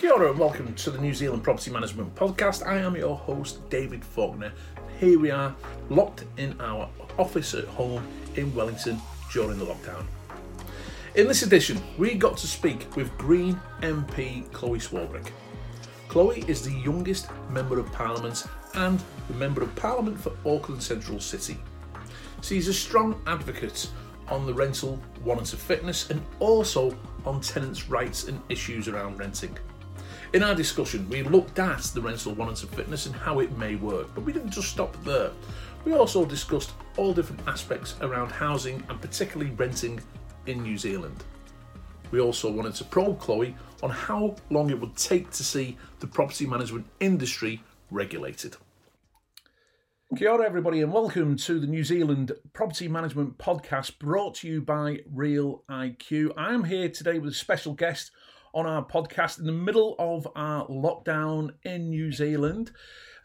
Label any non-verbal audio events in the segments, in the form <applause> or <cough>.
Kia ora and welcome to the New Zealand Property Management Podcast. I am your host, David Faulkner. Here we are, locked in our office at home in Wellington during the lockdown. In this edition, we got to speak with Green MP Chloe Swarbrick. Chloe is the youngest Member of Parliament and the Member of Parliament for Auckland Central City. She's a strong advocate on the rental warrant of fitness and also on tenants' rights and issues around renting. In our discussion, we looked at the rental warrant of fitness and how it may work, but we didn't just stop there. We also discussed all different aspects around housing and particularly renting in New Zealand. We also wanted to probe Chloe on how long it would take to see the property management industry regulated. Kia ora, everybody, and welcome to the New Zealand Property Management Podcast brought to you by Real IQ. I am here today with a special guest on our podcast in the middle of our lockdown in New Zealand.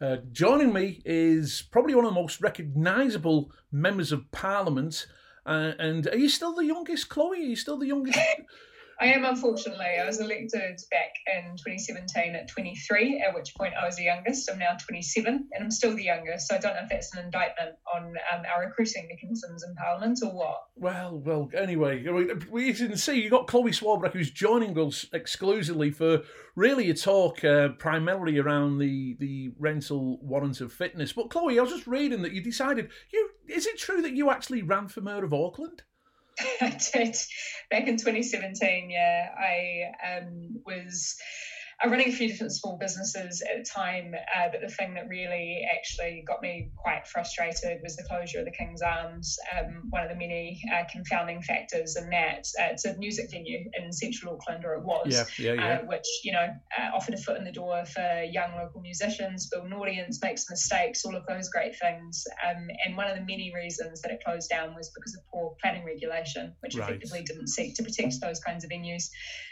Uh, joining me is probably one of the most recognisable members of Parliament. Uh, and are you still the youngest, Chloe? Are you still the youngest? <laughs> I am, unfortunately. I was elected back in 2017 at 23, at which point I was the youngest. I'm now 27, and I'm still the youngest. So I don't know if that's an indictment on um, our recruiting mechanisms in Parliament or what. Well, well. Anyway, we can see you got Chloe Swarbrick, who's joining us exclusively for really a talk uh, primarily around the the rental warrant of fitness. But Chloe, I was just reading that you decided you. Is it true that you actually ran for mayor of Auckland? <laughs> I did back in 2017. Yeah, I um, was I'm running a few different small businesses at the time, uh, but the thing that really actually got me quite frustrated was the closure of the King's Arms. Um, one of the many uh, confounding factors in that uh, it's a music venue in central Auckland, or it was, yeah, yeah, yeah. Uh, which you know uh, offered a foot in the door for young local musicians, build an audience, make some mistakes, all of those great things. Um, and one of the many reasons that it closed down was because of poor planning regulation, which right. effectively didn't seek to protect those kinds of venues.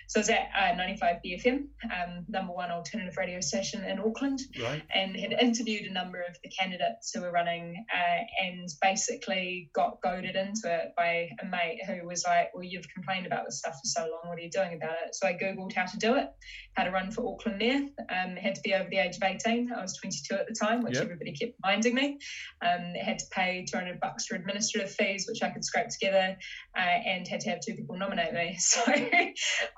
So I was at uh, 95 BFM. Um, number one alternative radio station in Auckland, right. and had interviewed a number of the candidates who were running, uh, and basically got goaded into it by a mate who was like, "Well, you've complained about this stuff for so long. What are you doing about it?" So I googled how to do it, how to run for Auckland Mayor. Um, had to be over the age of 18. I was 22 at the time, which yep. everybody kept reminding me. Um, had to pay 200 bucks for administrative fees, which I could scrape together, uh, and had to have two people nominate me. <laughs> So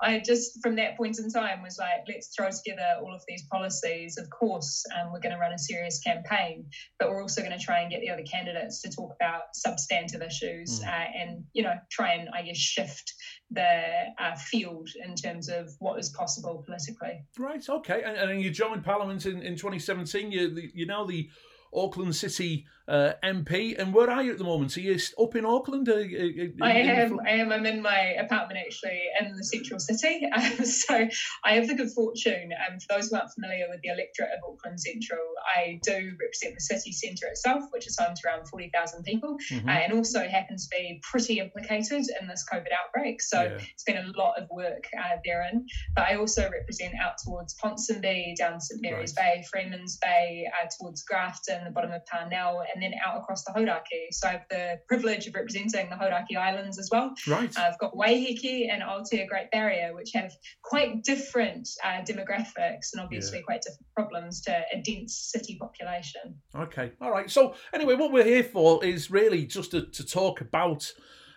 I just, from that point in time, was like, let's throw together all of these policies. Of course, um, we're going to run a serious campaign, but we're also going to try and get the other candidates to talk about substantive issues mm. uh, and, you know, try and, I guess, shift the uh, field in terms of what is possible politically. Right. Okay. And, and you joined Parliament in, in 2017. You you know the Auckland City uh, MP. And where are you at the moment? Are you up in Auckland? Are, are, I am. I am. I'm in my apartment actually in the central city. <laughs> Um, so I have the good fortune. Um, for those who aren't familiar with the electorate of Auckland Central, I do represent the city centre itself, which is home to around 40,000 people, mm-hmm. uh, and also happens to be pretty implicated in this COVID outbreak. So yeah. it's been a lot of work uh, therein. But I also represent out towards Ponsonby, down St Mary's right. Bay, Freeman's Bay, uh, towards Grafton, the bottom of Parnell, and then out across the Hauraki. So I have the privilege of representing the Hauraki Islands as well. Right. I've got Waiheke and Aotea Great Barrier, which have quite different uh, demographics and obviously yeah. quite different problems to a dense city population. Okay. All right. So anyway, what we're here for is really just to, to talk about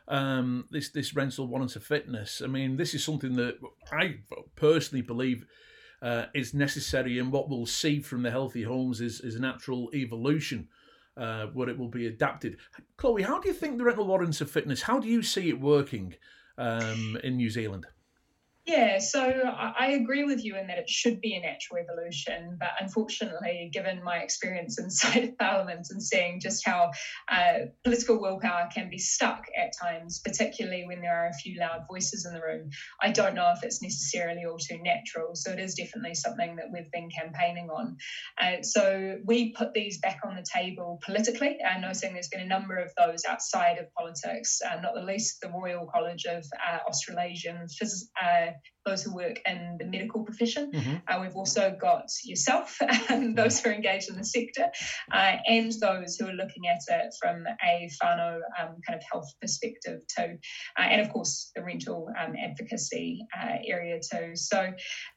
um, this this rental warrant of fitness. I mean, this is something that I personally believe uh, is necessary, and what we'll see from the healthy homes is is a natural evolution uh, where it will be adapted. Chloe, how do you think the rental warrants of fitness? How do you see it working um, in New Zealand? Yeah, so I agree with you in that it should be a natural evolution, but unfortunately, given my experience inside <laughs> Parliament and seeing just how uh, political willpower can be stuck at times, particularly when there are a few loud voices in the room, I don't know if it's necessarily all too natural. So it is definitely something that we've been campaigning on. Uh, so we put these back on the table politically, uh, noting there's been a number of those outside of politics, uh, not the least the Royal College of uh, Australasian Phys- uh, those who work in the medical profession. Mm-hmm. Uh, we've also got yourself, <laughs> and those who are engaged in the sector, uh, and those who are looking at it from a whānau um, kind of health perspective too, uh, and of course the rental um, advocacy uh, area too. So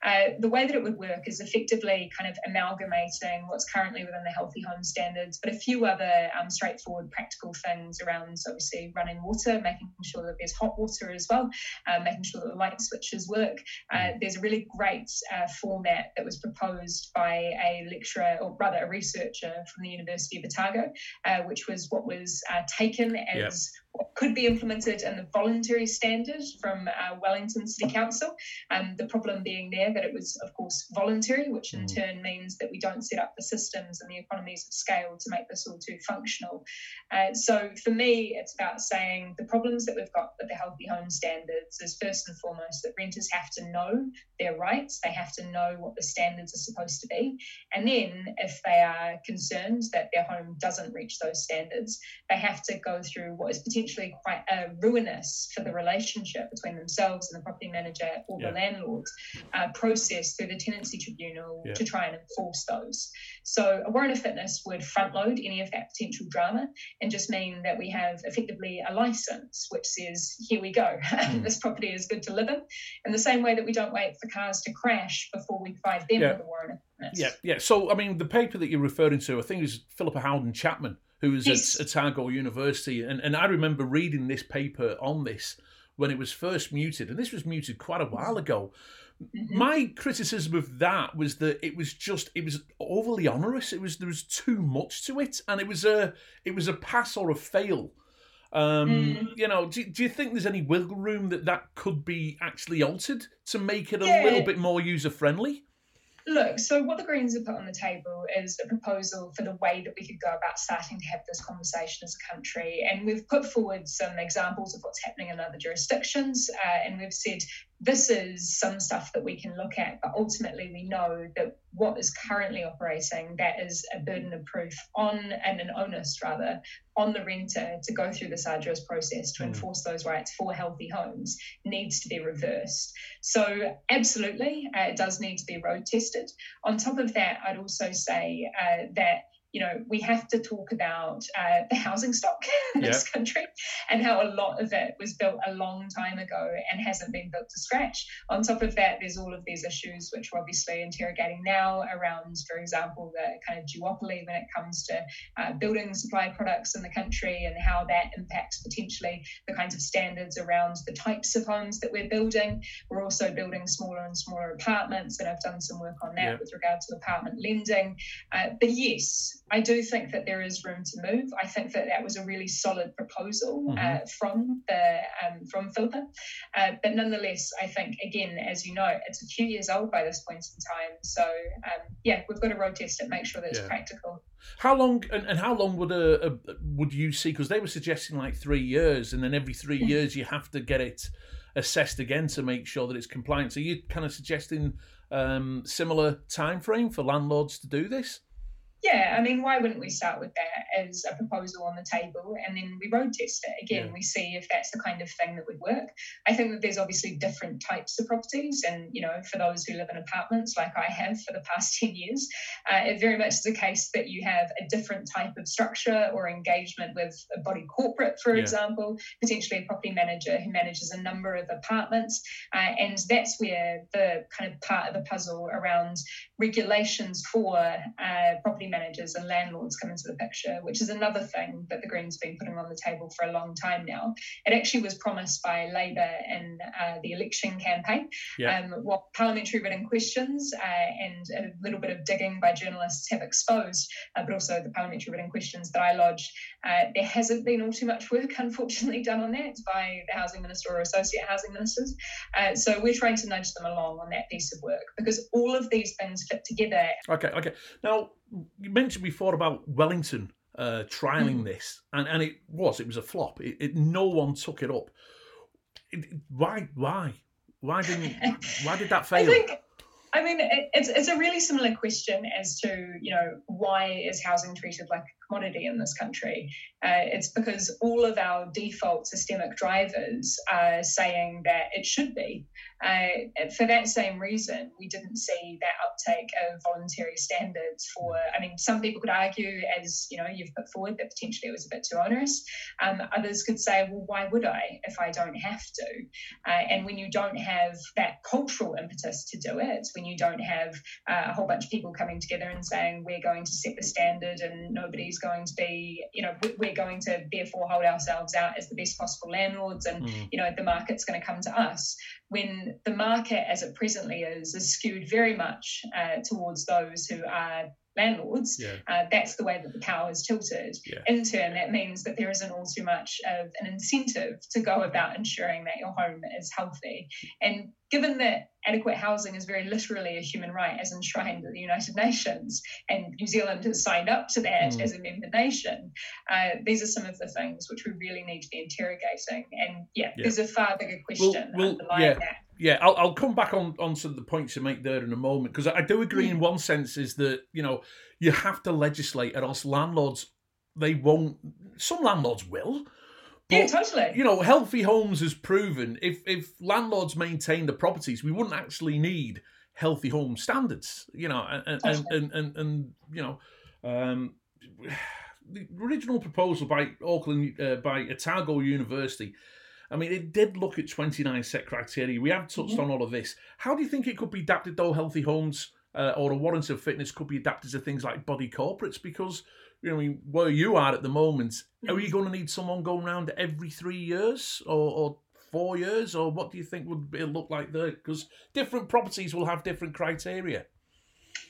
uh, the way that it would work is effectively kind of amalgamating what's currently within the healthy home standards, but a few other um, straightforward practical things around obviously running water, making sure that there's hot water as well, um, making sure that the light switches work. Uh, mm. there's a really great uh, format that was proposed by a lecturer, or rather a researcher from the University of Otago, uh, which was what was uh, taken as yep what could be implemented in the voluntary standard from uh, Wellington City Council. Um, the problem being there that it was, of course, voluntary, which in mm. turn means that we don't set up the systems and the economies of scale to make this all too functional. Uh, so for me, it's about saying the problems that we've got with the healthy home standards is first and foremost that renters have to know their rights, they have to know what the standards are supposed to be. And then if they are concerned that their home doesn't reach those standards, they have to go through what is potentially potentially quite uh, ruinous for the relationship between themselves and the property manager or yeah. the landlord uh, process through the tenancy tribunal yeah. to try and enforce those. So a warrant of fitness would front load any of that potential drama and just mean that we have effectively a license which says, here we go, <laughs> mm. this property is good to live in. In the same way that we don't wait for cars to crash before we provide them yeah. with a warrant. Yeah, yeah. So, I mean, the paper that you're referring to, I think is Philippa Howden Chapman who was yes. at Otago University. And, and I remember reading this paper on this when it was first muted, and this was muted quite a while ago. Mm-hmm. My criticism of that was that it was just it was overly onerous. It was there was too much to it, and it was a it was a pass or a fail. Um, mm. You know, do, do you think there's any wiggle room that that could be actually altered to make it a yeah. little bit more user friendly? Look, so what the Greens have put on the table is a proposal for the way that we could go about starting to have this conversation as a country. And we've put forward some examples of what's happening in other jurisdictions. Uh, and we've said this is some stuff that we can look at, but ultimately we know that what is currently operating, that is a burden of proof on, and an onus rather, on the renter to go through this arduous process to mm. enforce those rights for healthy homes needs to be reversed. So, absolutely, uh, it does need to be road tested. On top of that, I'd also say uh, that you know, we have to talk about uh, the housing stock <laughs> in this country and how a lot of it was built a long time ago and hasn't been built to scratch. On top of that, there's all of these issues which we're obviously interrogating now around, for example, the kind of duopoly when it comes to uh, building supply products in the country and how that impacts potentially the kinds of standards around the types of homes that we're building. We're also building smaller and smaller apartments, and I've done some work on that with regard to apartment lending. Uh, but yes, I do think that there is room to move. I think that that was a really solid proposal mm-hmm. uh, from the um, from Philippa, uh, but nonetheless, I think again, as you know, it's a few years old by this point in time. So um, yeah, we've got to road test it, make sure that it's yeah. practical. How long and, and how long would a, a would you see? Because they were suggesting like three years, and then every three mm. years you have to get it assessed again to make sure that it's compliant. So you're kind of suggesting um, similar time frame for landlords to do this? Yeah, I mean, why wouldn't we start with that as a proposal on the table and then we road test it? Again, yeah. we see if that's the kind of thing that would work. I think that there's obviously different types of properties. And, you know, for those who live in apartments like I have for the past <laughs> 10 years, uh, it very much is a case that you have a different type of structure or engagement with a body corporate, for yeah. example, potentially a property manager who manages a number of apartments. Uh, and that's where the kind of part of the puzzle around regulations for uh, property managers and landlords come into the picture, which is another thing that the Greens have been putting on the table for a long time now. It actually was promised by Labour in uh, the election campaign. Yeah. Um, what parliamentary written questions uh, and a little bit of digging by journalists have exposed, uh, but also the parliamentary written questions that I lodged, uh, there hasn't been all too much work, <laughs> unfortunately, done on that by the housing minister or associate housing ministers. Uh, so we're trying to nudge them along on that piece of work because all of these things together. Okay, okay. Now, you mentioned before about Wellington uh, trialing mm. this, and, and it was it was a flop. It, it no one took it up. It, why? Why? Why didn't? <laughs> why did that fail? I think. I mean, it, it's it's a really similar question as to you know why is housing treated like commodity in this country. Uh, it's because all of our default systemic drivers are saying that it should be. Uh, for that same reason, we didn't see that uptake of voluntary standards for. I mean, some people could argue, as you know, you've put forward, that potentially it was a bit too onerous. Um, others could say, well, why would I if I don't have to? Uh, and when you don't have that cultural impetus to do it, when you don't have uh, a whole bunch of people coming together and saying we're going to set the standard and nobody's going to be, you know, we're going to therefore hold ourselves out as the best possible landlords, and mm. you know, the market's going to come to us when the market as it presently is is skewed very much uh, towards those who are landlords, yeah. uh, that's the way that the power is tilted. Yeah. In turn, that means that there isn't all too much of an incentive to go about ensuring that your home is healthy. And given that adequate housing is very literally a human right as enshrined in the United Nations, and New Zealand has signed up to that mm. as a member nation, uh, these are some of the things which we really need to be interrogating. And yeah, yeah. there's a far bigger question well, well, underlying yeah. Yeah, I'll, I'll come back on on some of the points you make there in a moment because I do agree in one sense is that you know you have to legislate or else landlords they won't. Some landlords will. But, yeah, totally. You know, healthy homes has proven if if landlords maintain the properties, we wouldn't actually need healthy home standards. You know, and and and, and, and, you know. Um, <sighs> the original proposal by Auckland uh, by Otago University I mean, it did look at 29 set criteria. We have touched mm-hmm. on all of this. How do you think it could be adapted, though, healthy homes uh, or a warrant of fitness could be adapted to things like body corporates? Because, you know, I mean, where you are at the moment, are you going to need someone going around every three years or, or four years? Or what do you think would it look like there? Because different properties will have different criteria.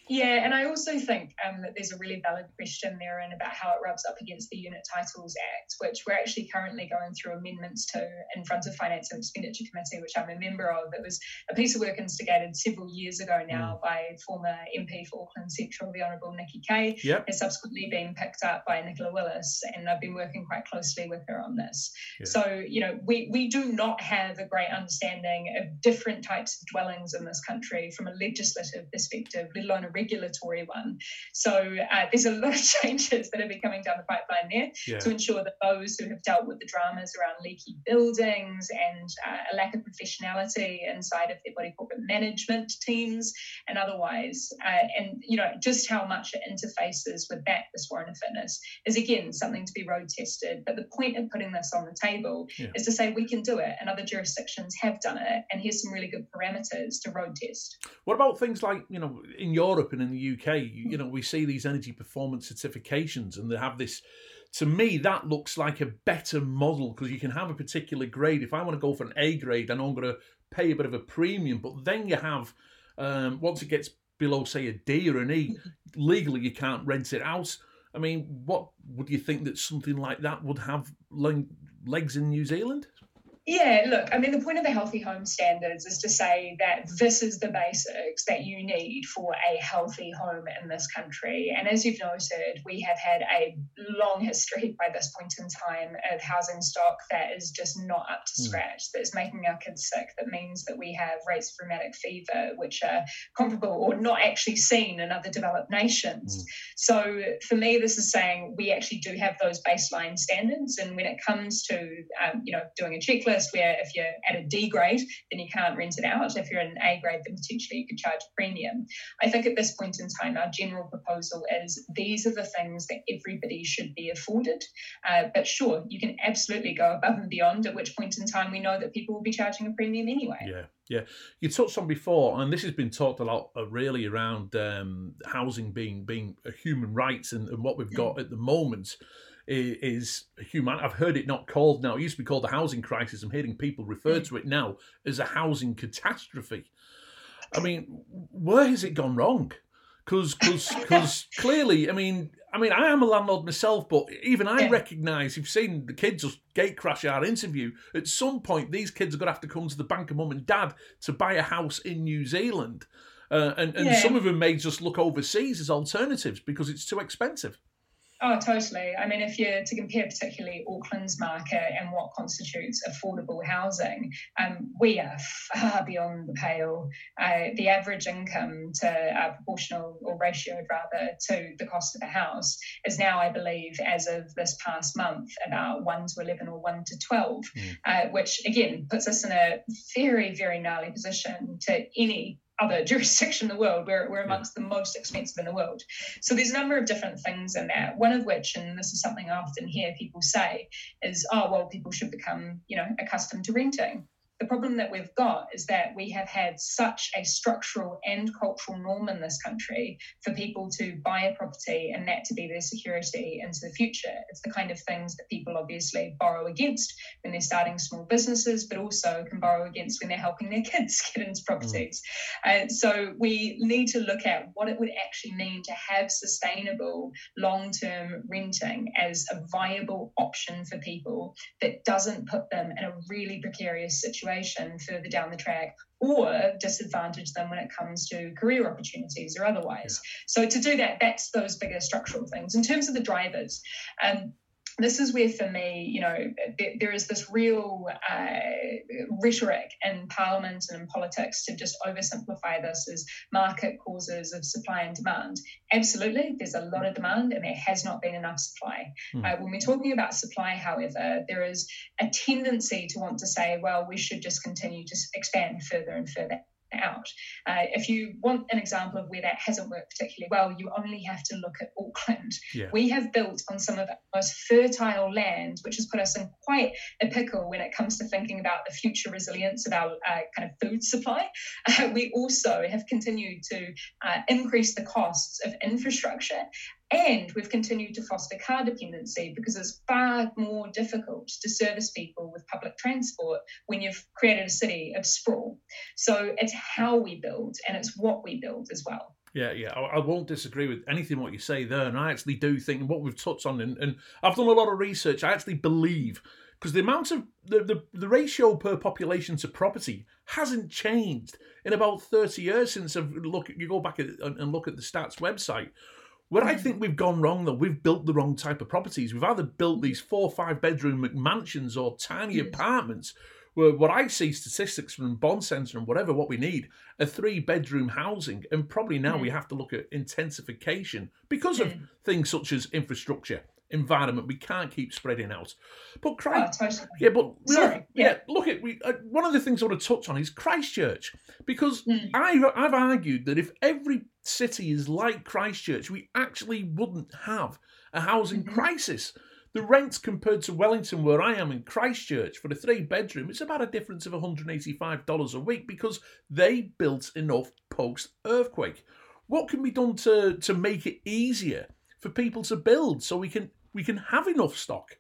Yeah, and I also think um, that there's a really valid question there and about how it rubs up against the Unit Titles Act, which we're actually currently going through amendments to in front of Finance and Expenditure Committee, which I'm a member of. It was a piece of work instigated several years ago now mm. by former MP for Auckland Central, the Honourable Nikki Kaye. Yep. Has subsequently been picked up by Nicola Willis, and I've been working quite closely with her on this. Yeah. So, you know, we, we do not have a great understanding of different types of dwellings in this country from a legislative perspective, let alone a regulatory one. So uh, there's a lot of <laughs> changes that are be coming down the pipeline there yeah. to ensure that those who have dealt with the dramas around leaky buildings and uh, a lack of professionality inside of their body corporate management teams and otherwise, uh, and you know just how much it interfaces with that this warrant of fitness is again something to be road tested. But the point of putting this on the table yeah. is to say we can do it, and other jurisdictions have done it, and here's some really good parameters to road test. What about things like you know in Europe? Europe and in the UK, you know, we see these energy performance certifications and they have this. To me, that looks like a better model because you can have a particular grade. If I want to go for an A grade, then I'm going to pay a bit of a premium. But then you have, um, once it gets below, say, a D or an E, <laughs> legally you can't rent it out. I mean, what would you think that something like that would have legs in New Zealand? Yeah, look, I mean, the point of the healthy home standards is to say that this is the basics that you need for a healthy home in this country. And as you've noted, we have had a long history by this point in time of housing stock that is just not up to hmm. scratch, that's making our kids sick, that means that we have rates of rheumatic fever, which are comparable or not actually seen in other developed nations. Mm. So for me, this is saying we actually do have those baseline standards. And when it comes to, um, you know, doing a checklist, where if you're at a D grade, then you can't rent it out. If you're at an A grade, then potentially you could charge a premium. I think at this point in time, our general proposal is these are the things that everybody should be afforded. Uh, but sure, you can absolutely go above and beyond, at which point in time we know that people will be charging a premium anyway. Yeah. Yeah, you touched on before, and this has been talked a lot, uh, really, around um, housing being being a human rights and, and what we've mm. got at the moment is human. I've heard it not called now. It used to be called the housing crisis. I'm hearing people refer mm. to it now as a housing catastrophe. I mean, where has it gone wrong? Because because <laughs> clearly, I mean, I mean, I am a landlord myself, but even I yeah. recognise. You've seen the kids just gate crash our interview. At some point, these kids are going to have to come to the bank of mum and dad to buy a house in New Zealand, uh, and and yeah. some of them may just look overseas as alternatives because it's too expensive. Oh, totally. I mean, if you're to compare particularly Auckland's market and what constitutes affordable housing, um, we are far beyond the pale. Uh, the average income to uh, proportional or ratio rather to the cost of a house is now, I believe, as of this past month, about one to eleven or one to twelve, mm. uh, which again puts us in a very, very gnarly position to any other <laughs> jurisdiction in the world. We're, we're amongst the most expensive in the world. So there's a number of different things in there. One of which, and this is something I often hear people say, is, oh, well, people should become, you know, accustomed to renting. The problem that we've got is that we have had such a structural and cultural norm in this country for people to buy a property and that to be their security into the future. It's the kind of things that people obviously borrow against when they're starting small businesses, but also can borrow against when they're helping their <laughs> kids get into properties. Mm. Uh, so we need to look at what it would actually mean to have sustainable long term renting as a viable option for people that doesn't put them in a really precarious situation situation further down the track or disadvantage them when it comes to career opportunities or otherwise. Yeah. So to do that, that's those bigger structural things. In terms of the drivers, um, this is where, for me, you know, there, there is this real uh, rhetoric in Parliament and in politics to just oversimplify this as market causes of supply and demand. Absolutely, there's a lot of demand and there has not been enough supply. Mm. Uh, when we're talking about supply, however, there is a tendency to want to say, well, we should just continue to expand further and further out. Uh, if you want an example of where that hasn't worked particularly well, you only have to look at Auckland. Yeah. We have built on some of the most fertile land, which has put us in quite a pickle when it comes to thinking about the future resilience of our uh, kind of food supply. Uh, we also have continued to uh, increase the costs of infrastructure and we've continued to foster car dependency because it's far more difficult to service people with public transport when you've created a city of sprawl. So it's how we build and it's what we build as well. Yeah, yeah, I, won't disagree with anything what you say there, and I actually do think what we've touched on, and, and I've done a lot of research. I actually believe because the amount of the, the, the ratio per population to property hasn't changed in about 30 years since I've look you go back and look at the stats website where I think we've gone wrong, though, we've built the wrong type of properties. We've either built these four or five bedroom mansions or tiny apartments where what I see statistics from Bond Centre and whatever what we need a three bedroom housing. And probably now mm. we have to look at intensification because mm. of things such as infrastructure environment. We can't keep spreading out. But Christ, oh, totally. yeah, but Sorry, yeah. yeah. look at we. Uh, one of the things I want to touch on is Christchurch because mm. I've I've argued that if every city is like Christchurch, we actually wouldn't have a housing mm-hmm. crisis. The rents compared to Wellington, where I am in Christchurch, for a three bedroom, it's about a difference of $185 a week because they built enough post earthquake. What can be done to, to make it easier for people to build so we can we can have enough stock.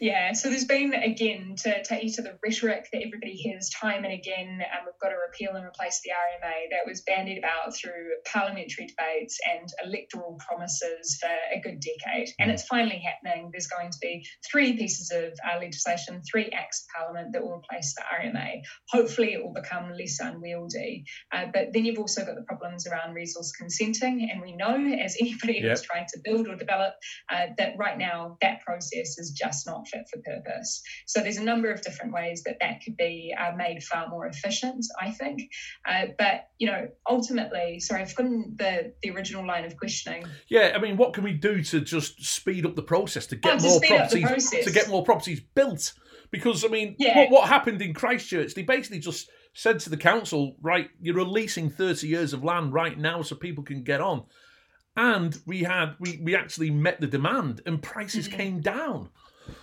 Yeah, so there's been again to take you to the rhetoric that everybody hears time and again, and we've got to repeal and replace the RMA that was bandied about through parliamentary debates and electoral promises for a good decade. And it's finally happening. There's going to be three pieces of uh, legislation, three acts of parliament that will replace the RMA. Hopefully, it will become less unwieldy. Uh, but then you've also got the problems around resource consenting, and we know, as <laughs> anybody yep. who's trying to build or develop, uh, that right now that process is just not fit for purpose. So there's a number of different ways that that could be uh, made far more efficient, I think. Uh, but you know, ultimately, sorry, I've forgotten the the original line of questioning. Yeah, I mean, what can we do to just speed up the process to get oh, more properties to get more properties built? Because I mean, yeah. what what happened in Christchurch? They basically just said to the council, right, you're releasing 30 years of land right now so people can get on. And we had we, we actually met the demand and prices mm-hmm. came down.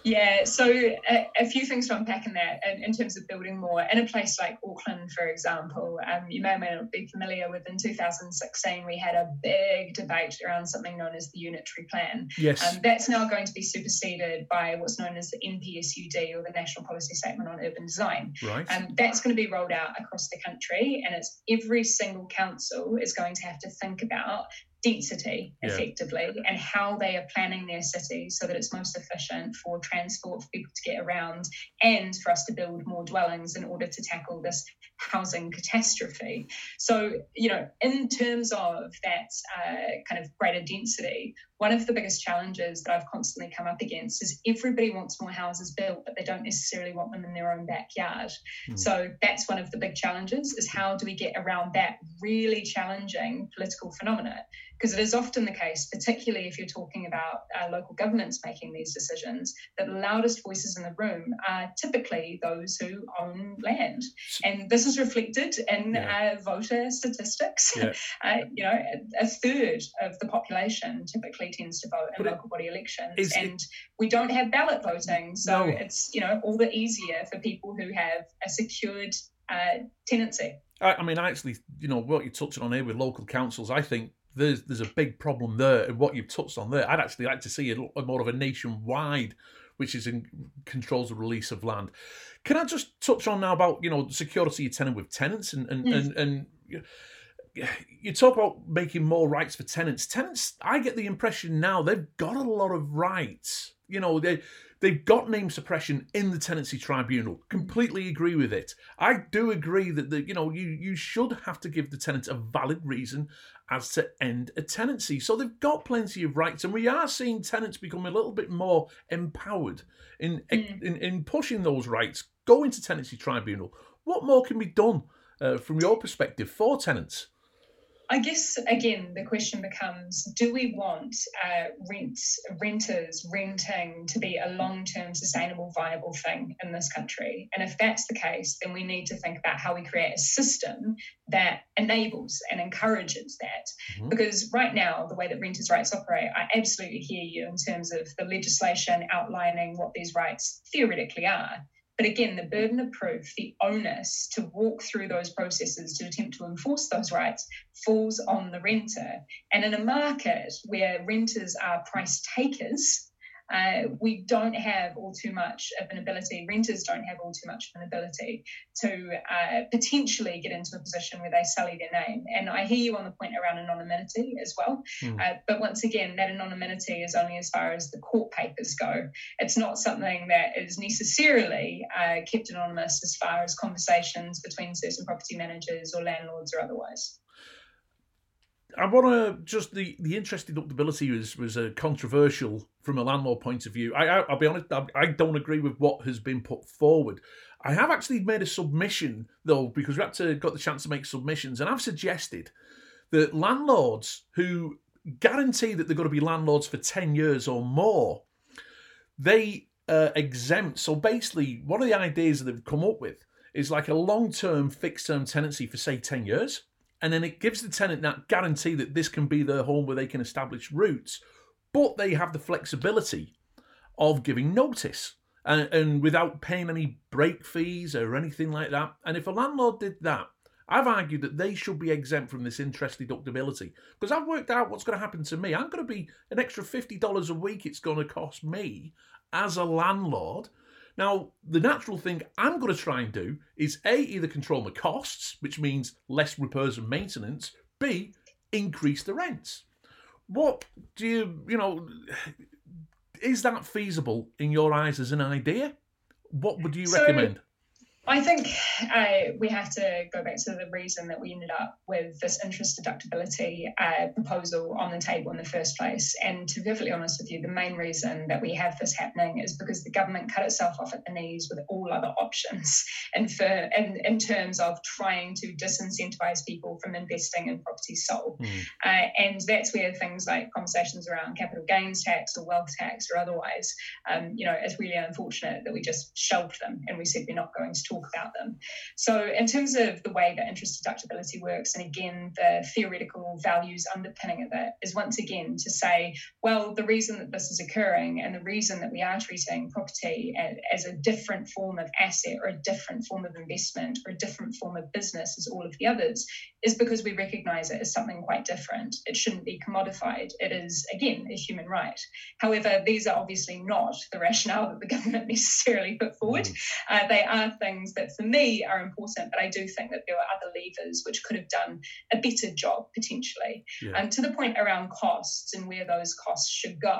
Yeah, so a, a, few things to unpack in that in, in, terms of building more. In a place like Auckland, for example, um, you may or may not be familiar with in 2016, we had a big debate around something known as the unitary plan. Yes. Um, that's now going to be superseded by what's known as the NPSUD or the National Policy Statement on Urban Design. Right. Um, that's going to be rolled out across the country, and it's every single council is going to have to think about density effectively yeah. and how they are planning their cities so that it's most efficient for transport for people to get around and for us to build more dwellings in order to tackle this housing catastrophe so you know in terms of that uh, kind of greater density one of the biggest challenges that I've constantly come up against is everybody wants more houses built, but they don't necessarily want them in their own backyard. Mm. So that's one of the big challenges is how do we get around that really challenging political phenomena? Because it is often the case, particularly if you're talking about uh, local governments making these decisions, that the loudest voices in the room are typically those who own land. And this is reflected in yeah. uh, voter statistics. Yeah. <laughs> uh, you know, a, a, third of the population typically tends to vote in but local body elections. And it, we don't have ballot voting. So no. it's, you know, all the easier for people who have a secured uh, tenancy. I, I mean, actually, you know, what you're touching on here with local councils, I think there's there's a big problem there and what you've touched on there. I'd actually like to see a, a more of a nationwide, which is in controls the release of land. Can I just touch on now about you know security of tenant with tenants and and mm. and, and you talk about making more rights for tenants. Tenants, I get the impression now they've got a lot of rights. You know, they They've got name suppression in the tenancy tribunal. Completely agree with it. I do agree that the you know you you should have to give the tenant a valid reason as to end a tenancy. So they've got plenty of rights, and we are seeing tenants become a little bit more empowered in mm. in, in pushing those rights. Go into tenancy tribunal. What more can be done uh, from your perspective for tenants? I guess again the question becomes: Do we want uh, rents, renters renting to be a long-term, sustainable, viable thing in this country? And if that's the case, then we need to think about how we create a system that enables and encourages that. Mm-hmm. Because right now, the way that renters' rights operate, I absolutely hear you in terms of the legislation outlining what these rights theoretically are. But again, the burden of proof, the onus to walk through those processes to attempt to enforce those rights falls on the renter. And in a market where renters are price takers, uh, we don't have all too much of an ability, renters don't have all too much of an ability to uh, potentially get into a position where they sully their name. And I hear you on the point around anonymity as well. Mm. Uh, but once again, that anonymity is only as far as the court papers go. It's not something that is necessarily uh, kept anonymous as far as conversations between certain property managers or landlords or otherwise. I want to just the the interest deductibility was was a controversial from a landlord point of view. I, I will be honest, I, I, don't agree with what has been put forward. I have actually made a submission though because we had to got the chance to make submissions, and I've suggested that landlords who guarantee that they're going to be landlords for ten years or more, they uh, exempt. So basically, one of the ideas that they've come up with is like a long term fixed term tenancy for say ten years and then it gives the tenant that guarantee that this can be their home where they can establish roots, but they have the flexibility of giving notice and, and without paying any break fees or anything like that. And if a landlord did that, I've argued that they should be exempt from this interest deductibility because I've worked out what's going to happen to me. I'm going to be an extra $50 a week it's going to cost me as a landlord now, the natural thing I'm going to try and do is A, either control my costs, which means less repairs and maintenance, B, increase the rents. What do you, you know, is that feasible in your eyes as an idea? What would you so, recommend? I think uh, we have to go back to the reason that we ended up with this interest deductibility uh, proposal on the table in the first place. And to be perfectly honest with you, the main reason that we have this happening is because the government cut itself off at the knees with all other options, <laughs> and for in, in terms of trying to disincentivize people from investing in property sold. Mm. Uh, and that's where things like conversations around capital gains tax or wealth tax or otherwise, um, you know, it's really unfortunate that we just shelved them and we said we're not going to talk about them. So, in terms of the way that interest deductibility works, and again, the theoretical values underpinning of it is once again to say, well, the reason that this is occurring and the reason that we are treating property as a different form of asset or a different form of investment or a different form of business as all of the others is because we recognize it as something quite different. It shouldn't be commodified. It is, again, a human right. However, these are obviously not the rationale that the <laughs> government necessarily put forward. Mm. Uh, they are things that for me are important, but I do think that there are other levers which could have done a better job potentially. Yeah. And to the point around costs and where those costs should go,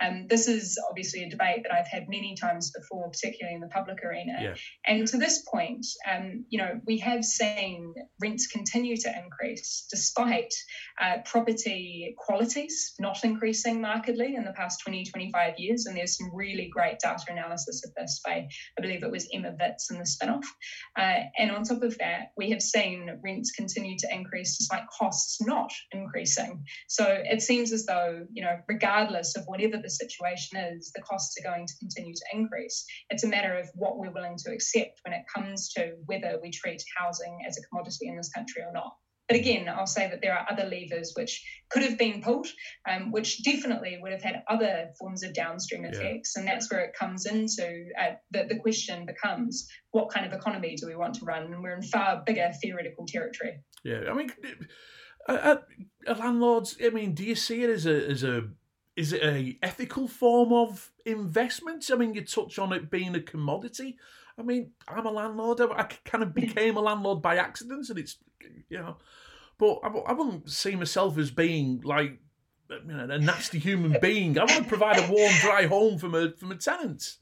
um, this is obviously a debate that I've had many times before, particularly in the public arena. Yeah. And to this point, um, you know, we have seen rents continue to increase despite uh, property qualities not increasing markedly in the past 20, 25 years. And there's some really great data analysis of this by, I believe it was Emma Vitz in the spinoff. Uh, and on top of that, we have seen rents continue to increase despite costs not increasing. So it seems as though, you know, regardless of whatever the situation is, the costs are going to continue to increase. It's a matter of what we're willing to accept when it comes to whether we treat housing as a commodity in this country or not. But again, I'll say that there are other levers which could have been pulled, um, which definitely would have had other forms of downstream effects. Yeah. And that's where it comes into uh, the, the question becomes what kind of economy do we want to run? And we're in far bigger theoretical territory. Yeah, I mean, uh, uh, landlords, I mean, do you see it as a, as a is it a ethical form of investment? I mean, you touch on it being a commodity. I mean, I'm a landlord. I kind of became a landlord by accident, and it's you know, but I, I wouldn't see myself as being like you know, a nasty human being. I want to provide a warm, dry home for my for my tenants.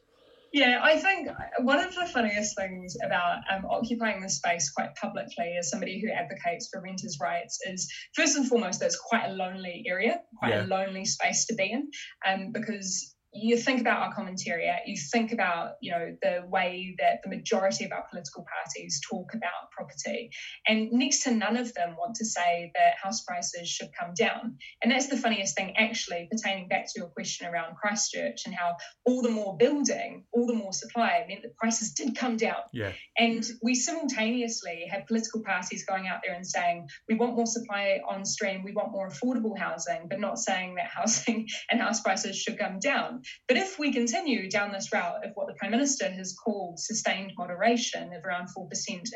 Yeah, I think one of the funniest things about um, occupying the space quite publicly as somebody who advocates for renters' rights is first and foremost that it's quite a lonely area, quite yeah. a lonely space to be in, um, because you think about our commentariat, you think about, you know, the way that the majority of our political parties talk about property, and next to none of them want to say that house prices should come down. And that's the funniest thing, actually, pertaining back to your question around Christchurch and how all the more building, all the more supply meant that prices did come down. Yeah. And we simultaneously have political parties going out there and saying, we want more supply on stream, we want more affordable housing, but not saying that housing <laughs> and house prices should come down. But if we continue down this route of what the Prime Minister has called sustained moderation of around 4%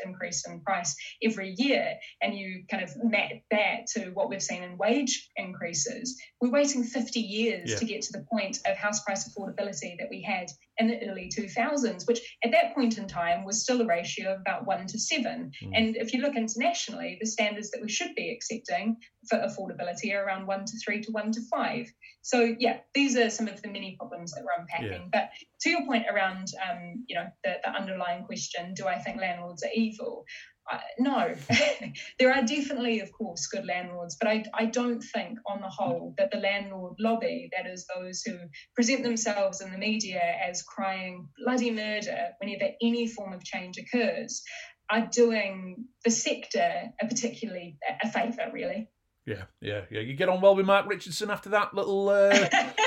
increase in price every year, and you kind of map that to what we've seen in wage increases, we're waiting 50 years yeah. to get to the point of house price affordability that we had in the early 2000s, which at that point in time was still a ratio of about one to seven. Mm. And if you look internationally, the standards that we should be accepting for affordability are around one to three to one to five. So yeah, these are some of the many problems that we're unpacking. Yeah. But to your point around, um, you know, the, the underlying question, do I think landlords are evil? Uh, no, <laughs> there are definitely, of course, good landlords, but I, I don't think, on the whole, that the landlord lobby, that is, those who present themselves in the media as crying bloody murder whenever any form of change occurs, are doing the sector a particularly a favour, really. Yeah, yeah, yeah. You get on well with Mark Richardson after that little. Uh... <laughs>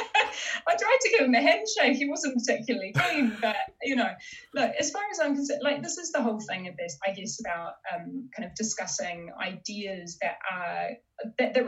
I tried to give him a handshake. He wasn't particularly keen, but you know, look. As far as I'm concerned, like this is the whole thing of this, I guess, about um, kind of discussing ideas that are that, that,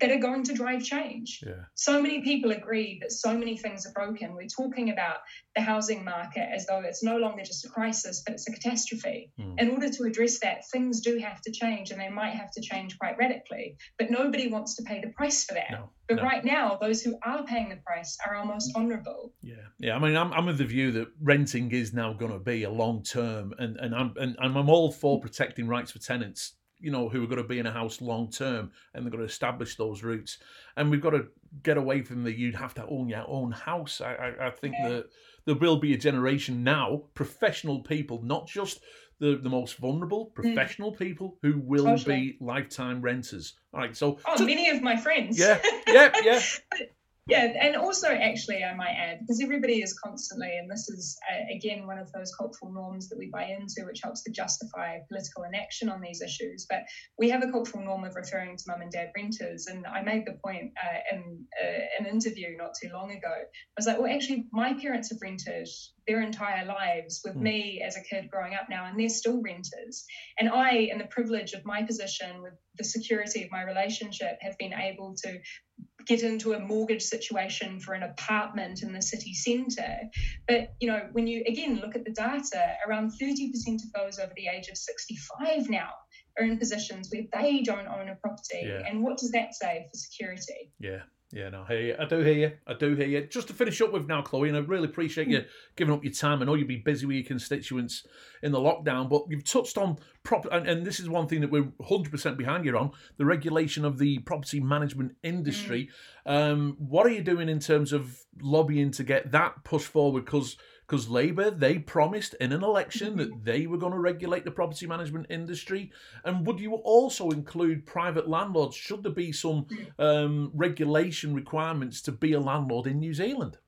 that are going to drive change. Yeah. So many people agree that so many things are broken. We're talking about the housing market as though it's no longer just a crisis, but it's a catastrophe. Mm. In order to address that, things do have to change and they might have to change quite radically. But nobody wants to pay the price for that. No, but no. right now, those who are paying the price are our most vulnerable. Yeah. Yeah. I mean, I'm, I'm of the view that renting is now going to be a long term, and, and, I'm, and I'm all for protecting rights for tenants you know, who are going to be in a house long term and they're going to establish those roots. And we've got to get away from the you'd have to own your own house. I, I, I think that there will be a generation now, professional people, not just the, the most vulnerable, mm. professional mm. people who will totally. be lifetime renters. All right, so oh, many of my friends. Yeah, yeah, yeah. <laughs> Yeah, and also, actually, I might add, because everybody is constantly, and this is uh, again one of those cultural norms that we buy into, which helps to justify political inaction on these issues. But we have a cultural norm of referring to mum and dad renters, and I made the point uh, in uh, an interview not too long ago. I was like, well, actually, my parents have rented their entire lives with mm. me as a kid growing up now, and they're still renters. And I, in the privilege of my position with the security of my relationship, have been able to get into a mortgage situation for an apartment in the city centre. But, you know, when you again look at the data, around 30% of those over the age of 65 now are in positions where they don't own a property. Yeah. And what does that say for security? Yeah. Yeah, no, I hear you. I do hear you. I do hear you. Just to finish up with now, Chloe, and I really appreciate you giving up your time. I know you'll be busy with your constituents in the lockdown, but you've touched on prop, and, and this is one thing that we're 100% behind you on the regulation of the property management industry. Mm. Um, what are you doing in terms of lobbying to get that pushed forward? Because because Labour they promised in an election that <laughs> they were going to regulate the property management industry. And would you also include private landlords? Should there be some um, regulation requirements to be a landlord in New Zealand?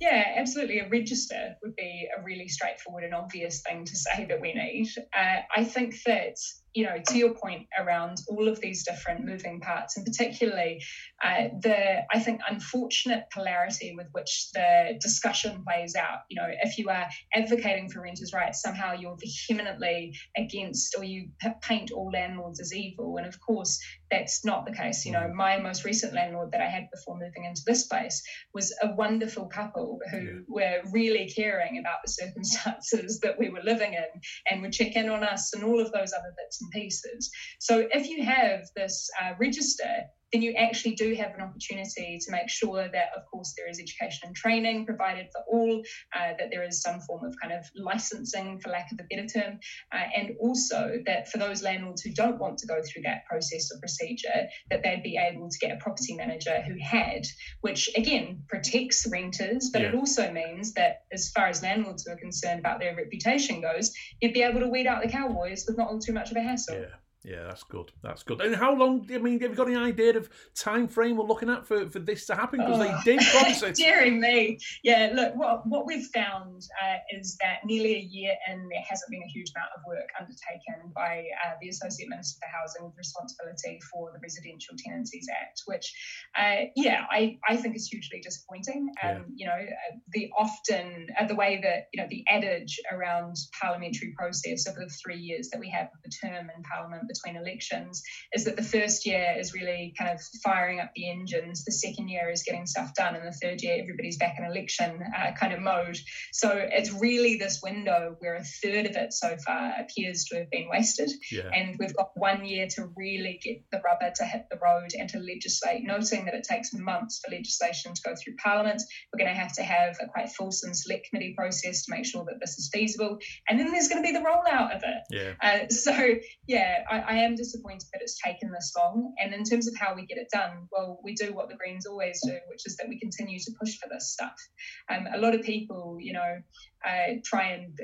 Yeah, absolutely. A register would be a really straightforward and obvious thing to say that we need. Uh, I think that you know, to your point around all of these different moving parts, and particularly uh, the, I think, unfortunate polarity with which the discussion plays out. You know, if you are advocating for renters' rights, somehow you're vehemently against, or you paint all landlords as evil. And of course, that's not the case. You know, mm. my most recent landlord that I had before moving into this place was a wonderful couple who yeah. were really caring about the circumstances that we were living in and would check in on us and all of those other bits and pieces. So if you have this uh, register, then you actually do have an opportunity to make sure that, of course, there is education and training provided for all, uh, that there is some form of kind of licensing, for lack of a better term, uh, and also that for those landlords who don't want to go through that process or procedure, that they'd be able to get a property manager who had, which again protects renters, but yeah. it also means that as far as landlords are concerned about their reputation goes, you'd be able to weed out the cowboys with not all too much of a hassle. Yeah. Yeah, that's good. That's good. And how long? I mean, have you got any idea of time frame we're looking at for, for this to happen? Because oh, they did <laughs> promise it. Dearing me, yeah. Look, what what we've found uh, is that nearly a year in, there hasn't been a huge amount of work undertaken by uh, the Associate Minister for Housing with responsibility for the Residential Tenancies Act, which, uh, yeah, I, I think is hugely disappointing. Um, yeah. You know, uh, the often uh, the way that you know the adage around parliamentary process of the three years that we have of the term in Parliament between elections is that the first year is really kind of firing up the engines, the second year is getting stuff done, and the third year everybody's back in election uh, kind of mode. So it's really this window where a third of it so far appears to have been wasted, yeah. and we've got one year to really get the rubber to hit the road and to legislate. Noting that it takes months for legislation to go through Parliament, we're going to have to have a quite fulsome select committee process to make sure that this is feasible, and then there's going to be the rollout of it. Yeah. Uh, so yeah, I, I, am disappointed that it's taken this long. And in terms of how we get it done, well, we do what the Greens always do, which is that we continue to push for this stuff. Um, a lot of people, you know, uh, try and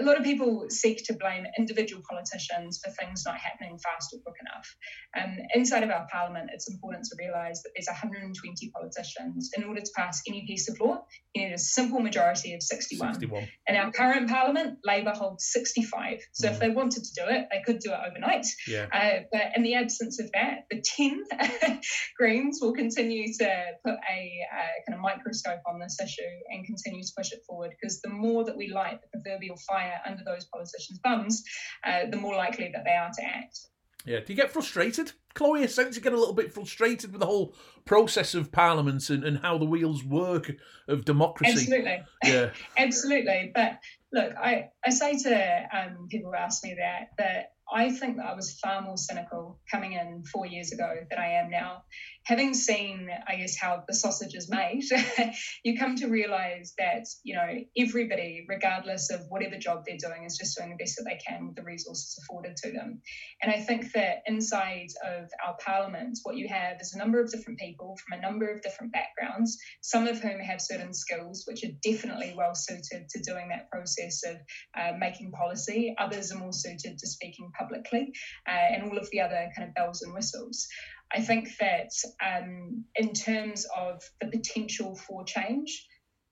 a lot of people seek to blame individual politicians for things not happening fast or quick enough. Um, inside of our parliament, it's important to realise that there's 120 politicians. In order to pass any piece of law, you need a simple majority of 61. 61. In our current parliament, Labour holds 65. So mm. if they wanted to do it, they could do it overnight. Yeah. Uh, but in the absence of that, the 10 <laughs> Greens will continue to put a uh, kind of microscope on this issue and continue to push it forward because the more that we light the proverbial fire under those politicians' bums, uh, the more likely that they are to act. Yeah. Do you get frustrated, Chloe? I sense you get a little bit frustrated with the whole process of Parliament and, and how the wheels work of democracy. Absolutely. Yeah. <laughs> Absolutely. But look, I, I say to um, people who ask me that that I think that I was far more cynical coming in four years ago than I am now. Having seen, I guess, how the sausage is made, <laughs> you come to realize that, you know, everybody, regardless of whatever job they're doing, is just doing the best that they can with the resources afforded to them. And I think that inside of our parliament, what you have is a number of different people from a number of different backgrounds, some of whom have certain skills which are definitely well suited to doing that process of uh, making policy. Others are more suited to speaking publicly, uh, and all of the other kind of bells and whistles. I think that um, in terms of the potential for change,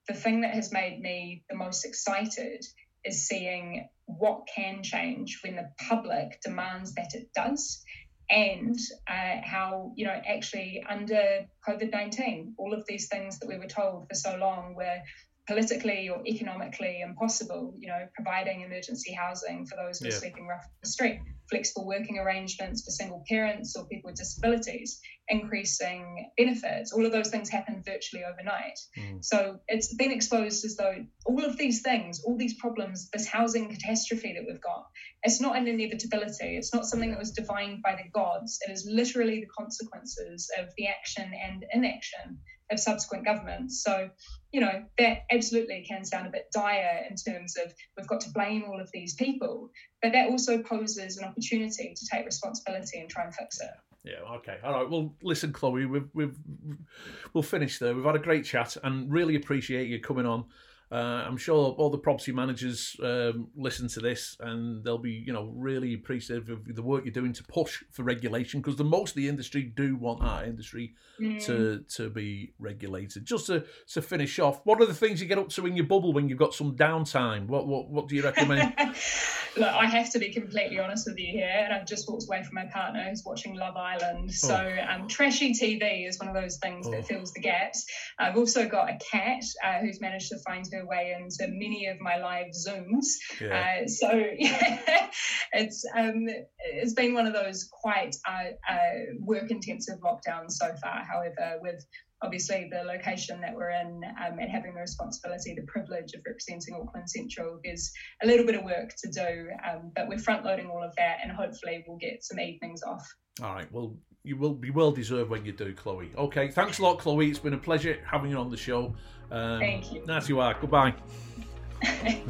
the thing that has made me the most excited is seeing what can change when the public demands that it does and uh, how you know actually under covid-19 all of these things that we were told for so long were politically or economically impossible, you know, providing emergency housing for those who yeah. are sleeping rough the street, flexible working arrangements for single parents or people with disabilities, increasing benefits, all of those things happen virtually overnight. Mm. So it's been exposed as though all of these things, all these problems, this housing catastrophe that we've got, it's not an inevitability. It's not something that was defined by the gods. It is literally the consequences of the action and inaction of subsequent governments. So, you know, that absolutely can sound a bit dire in terms of we've got to blame all of these people, but that also poses an opportunity to take responsibility and try and fix it. Yeah. Okay. All right. Well, listen, Chloe, we've we've we'll finish there. We've had a great chat and really appreciate you coming on Uh, I'm sure all the property managers um, listen to this and they'll be, you know, really appreciative of the work you're doing to push for regulation because the most of the industry do want our industry mm. to to be regulated. Just to to finish off, what are the things you get up to in your bubble when you've got some downtime? What what what do you recommend? <laughs> Look, I have to be completely honest with you here, and I've just walked away from my partner who's watching Love Island. Oh. So um, trashy TV is one of those things oh. that fills the gaps. I've also got a cat uh, who's managed to find her way into many of my live Zooms. Yeah. Uh, so <laughs> yeah, it's um, it's been one of those quite uh, uh work intensive lockdowns so far. However, with obviously the location that we're in um, and having the responsibility, the privilege of representing Auckland Central, there's a little bit of work to do, um, but we're front loading all of that and hopefully we'll get some evenings off. All right. Well, you will be well deserved when you do, Chloe. Okay. Thanks a lot, Chloe. It's been a pleasure having you on the show. Um, Thank you. Nice you are. Goodbye. <laughs>